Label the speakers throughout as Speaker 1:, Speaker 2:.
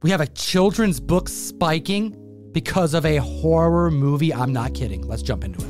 Speaker 1: We have a children's book spiking because of a horror movie. I'm not kidding. Let's jump into it.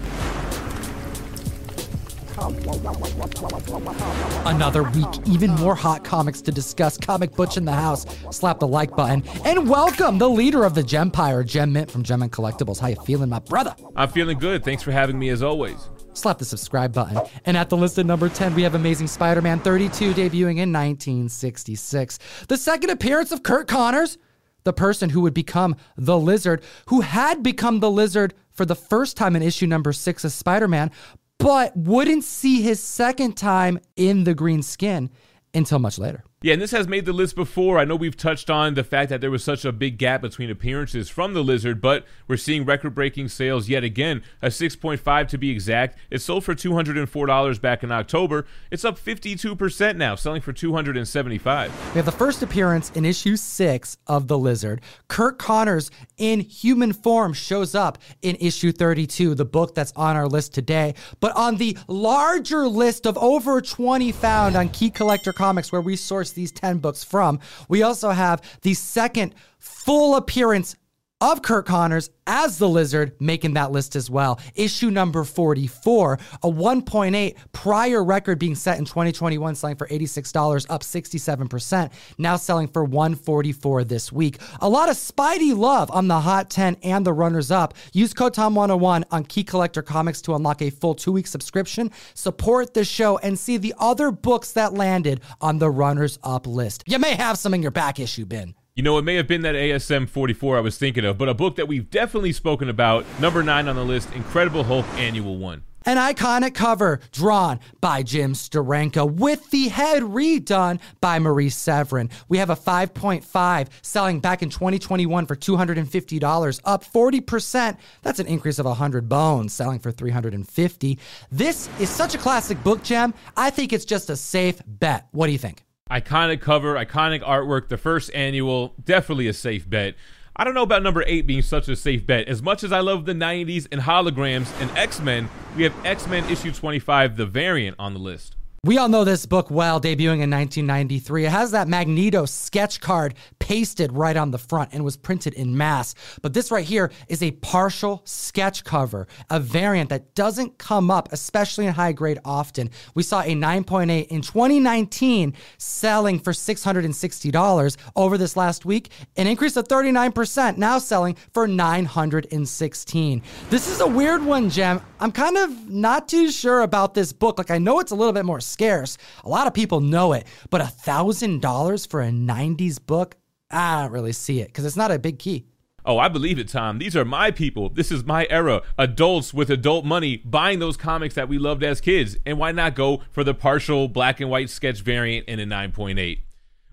Speaker 1: Another week, even more hot comics to discuss. Comic Butch in the house. Slap the like button and welcome the leader of the Gempire, Gem Mint from Gem and Collectibles. How you feeling, my brother?
Speaker 2: I'm feeling good. Thanks for having me as always.
Speaker 1: Slap the subscribe button. And at the list number 10, we have Amazing Spider Man 32 debuting in 1966. The second appearance of Curt Connors, the person who would become the Lizard, who had become the Lizard for the first time in issue number six of Spider Man, but wouldn't see his second time in the green skin until much later.
Speaker 2: Yeah, and this has made the list before. I know we've touched on the fact that there was such a big gap between appearances from the Lizard, but we're seeing record breaking sales yet again. A 6.5 to be exact. It sold for $204 back in October. It's up 52% now, selling for 275
Speaker 1: We have the first appearance in issue six of The Lizard. Curt Connors in human form shows up in issue 32, the book that's on our list today. But on the larger list of over 20 found on Key Collector Comics, where we source these 10 books from. We also have the second full appearance of Curt Connors as the Lizard making that list as well. Issue number 44, a 1.8 prior record being set in 2021 selling for $86 up 67%, now selling for 144 this week. A lot of Spidey love on the Hot 10 and the runners up. Use code TOM101 on Key Collector Comics to unlock a full 2-week subscription, support the show and see the other books that landed on the runners up list. You may have some in your back issue bin.
Speaker 2: You know, it may have been that ASM 44 I was thinking of, but a book that we've definitely spoken about, number nine on the list, Incredible Hulk Annual 1.
Speaker 1: An iconic cover drawn by Jim Steranko with the head redone by Maurice Severin. We have a 5.5 selling back in 2021 for $250, up 40%. That's an increase of 100 bones, selling for 350. This is such a classic book gem. I think it's just a safe bet. What do you think?
Speaker 2: Iconic cover, iconic artwork, the first annual, definitely a safe bet. I don't know about number eight being such a safe bet. As much as I love the 90s and holograms and X Men, we have X Men issue 25, the variant, on the list.
Speaker 1: We all know this book well, debuting in 1993. It has that Magneto sketch card pasted right on the front and was printed in mass. But this right here is a partial sketch cover, a variant that doesn't come up, especially in high grade often. We saw a 9.8 in 2019 selling for $660 over this last week, an increase of 39%, now selling for 916. This is a weird one, Gem. I'm kind of not too sure about this book. Like I know it's a little bit more scarce. A lot of people know it, but a thousand dollars for a 90s book, I don't really see it because it's not a big key.
Speaker 2: Oh, I believe it, Tom. These are my people. This is my era. Adults with adult money buying those comics that we loved as kids. And why not go for the partial black and white sketch variant in a 9.8?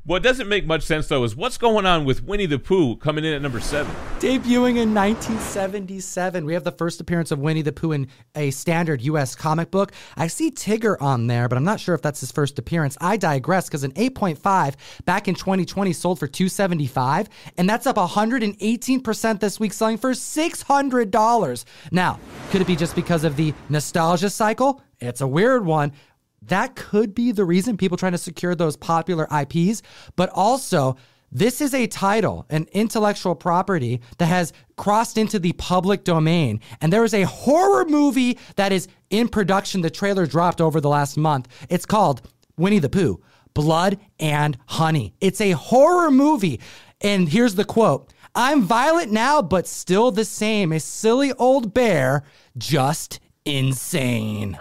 Speaker 2: What doesn't make much sense though is what's going on with Winnie the Pooh coming in at number seven.
Speaker 1: Debuting in 1977, we have the first appearance of Winnie the Pooh in a standard U.S. comic book. I see Tigger on there, but I'm not sure if that's his first appearance. I digress because an 8.5 back in 2020 sold for 275, and that's up 118% this week, selling for $600. Now, could it be just because of the nostalgia cycle? It's a weird one that could be the reason people trying to secure those popular IPs, but also this is a title, an intellectual property that has crossed into the public domain. And there is a horror movie that is in production. The trailer dropped over the last month. It's called Winnie the Pooh Blood and Honey. It's a horror movie. And here's the quote I'm violent now, but still the same. A silly old bear, just insane.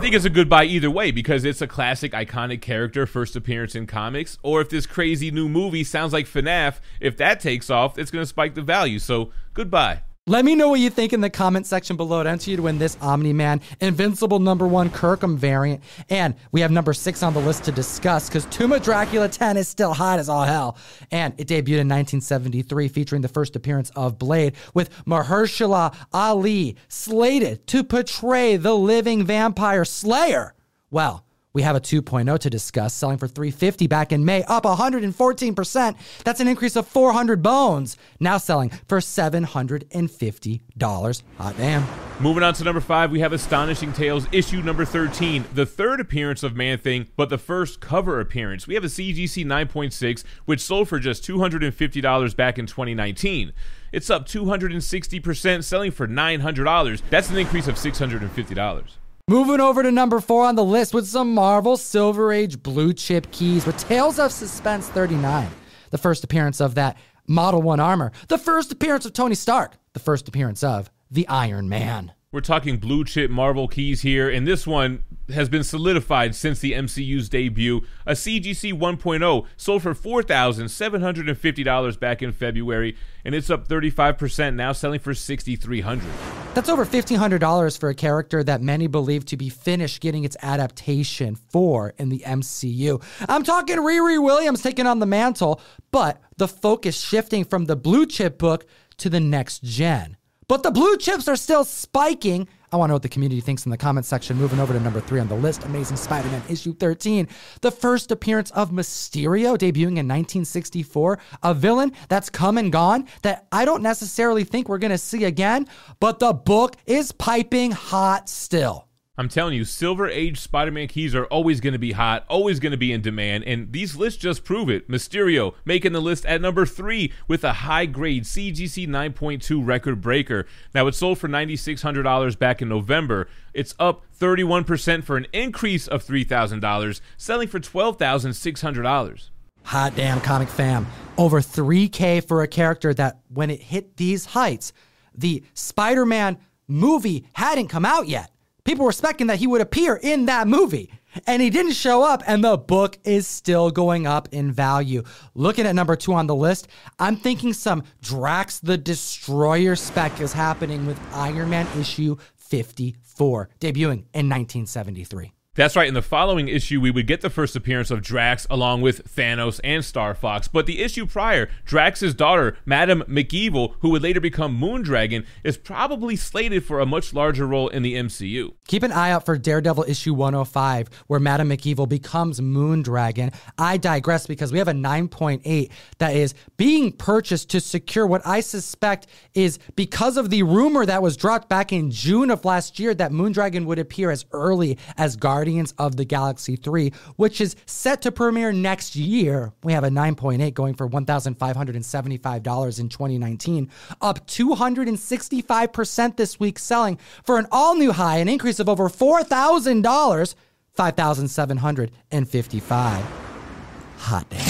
Speaker 2: I think it's a good buy either way because it's a classic, iconic character, first appearance in comics. Or if this crazy new movie sounds like FNAF, if that takes off, it's going to spike the value. So, goodbye.
Speaker 1: Let me know what you think in the comment section below to enter you to win this Omni Man Invincible number one Kirkham variant. And we have number six on the list to discuss because Tomb of Dracula 10 is still hot as all hell. And it debuted in 1973, featuring the first appearance of Blade with Mahershala Ali slated to portray the living vampire Slayer. Well, We have a 2.0 to discuss, selling for 350 back in May, up 114%. That's an increase of 400 bones. Now selling for $750. Hot damn.
Speaker 2: Moving on to number five, we have Astonishing Tales issue number 13, the third appearance of Man Thing, but the first cover appearance. We have a CGC 9.6, which sold for just $250 back in 2019. It's up 260%, selling for $900. That's an increase of $650.
Speaker 1: Moving over to number four on the list with some Marvel Silver Age blue chip keys with Tales of Suspense 39. The first appearance of that Model 1 armor. The first appearance of Tony Stark. The first appearance of the Iron Man.
Speaker 2: We're talking blue chip Marvel keys here, and this one has been solidified since the MCU's debut. A CGC 1.0 sold for $4,750 back in February, and it's up 35% now, selling for $6,300.
Speaker 1: That's over $1,500 for a character that many believe to be finished getting its adaptation for in the MCU. I'm talking Riri Williams taking on the mantle, but the focus shifting from the blue chip book to the next gen. But the blue chips are still spiking. I want to know what the community thinks in the comment section. Moving over to number three on the list Amazing Spider Man issue 13. The first appearance of Mysterio debuting in 1964. A villain that's come and gone that I don't necessarily think we're going to see again, but the book is piping hot still.
Speaker 2: I'm telling you, Silver Age Spider Man keys are always going to be hot, always going to be in demand, and these lists just prove it. Mysterio making the list at number three with a high grade CGC 9.2 record breaker. Now, it sold for $9,600 back in November. It's up 31% for an increase of $3,000, selling for $12,600.
Speaker 1: Hot damn, comic fam. Over 3K for a character that, when it hit these heights, the Spider Man movie hadn't come out yet. People were expecting that he would appear in that movie. And he didn't show up, and the book is still going up in value. Looking at number two on the list, I'm thinking some Drax the Destroyer spec is happening with Iron Man issue 54, debuting in 1973.
Speaker 2: That's right. In the following issue, we would get the first appearance of Drax along with Thanos and Star Fox. But the issue prior, Drax's daughter, Madame MacEvil, who would later become Moondragon, is probably slated for a much larger role in the MCU.
Speaker 1: Keep an eye out for Daredevil issue 105, where Madame MacEvil becomes Moondragon. I digress because we have a 9.8 that is being purchased to secure what I suspect is because of the rumor that was dropped back in June of last year that Moondragon would appear as early as Guardians Guardians of the Galaxy 3, which is set to premiere next year. We have a 9.8 going for $1,575 in 2019, up 265% this week, selling for an all new high, an increase of over $4,000, 5,755. Hot damn.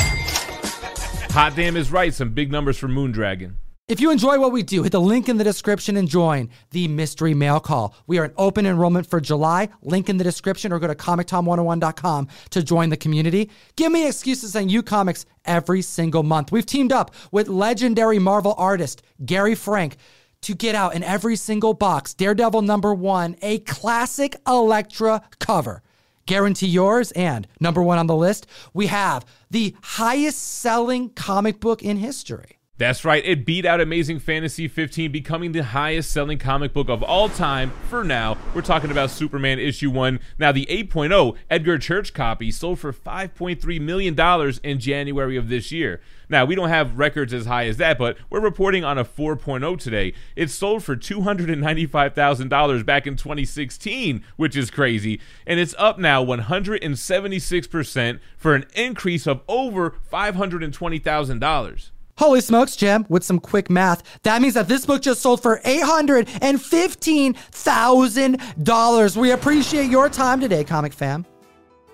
Speaker 2: Hot damn is right. Some big numbers for Moondragon.
Speaker 1: If you enjoy what we do, hit the link in the description and join the mystery mail call. We are an open enrollment for July. Link in the description or go to comictom101.com to join the community. Give me excuses and you comics every single month. We've teamed up with legendary Marvel artist Gary Frank to get out in every single box Daredevil number one, a classic Elektra cover. Guarantee yours. And number one on the list, we have the highest selling comic book in history.
Speaker 2: That's right, it beat out Amazing Fantasy 15, becoming the highest selling comic book of all time for now. We're talking about Superman issue 1. Now, the 8.0 Edgar Church copy sold for $5.3 million in January of this year. Now, we don't have records as high as that, but we're reporting on a 4.0 today. It sold for $295,000 back in 2016, which is crazy. And it's up now 176% for an increase of over $520,000.
Speaker 1: Holy smokes, Gem, with some quick math, that means that this book just sold for $815,000. We appreciate your time today, comic fam.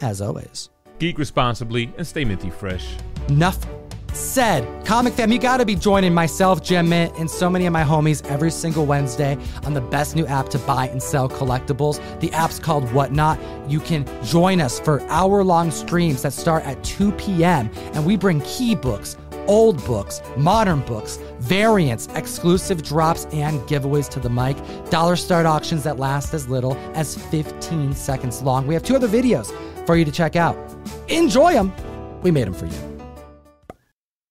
Speaker 1: As always,
Speaker 2: geek responsibly and stay minty fresh.
Speaker 1: Enough said. Comic fam, you gotta be joining myself, Gem Mint, and so many of my homies every single Wednesday on the best new app to buy and sell collectibles. The app's called Whatnot. You can join us for hour long streams that start at 2 p.m., and we bring key books old books, modern books, variants, exclusive drops, and giveaways to the mic. Dollar start auctions that last as little as 15 seconds long. We have two other videos for you to check out. Enjoy them. We made them for you.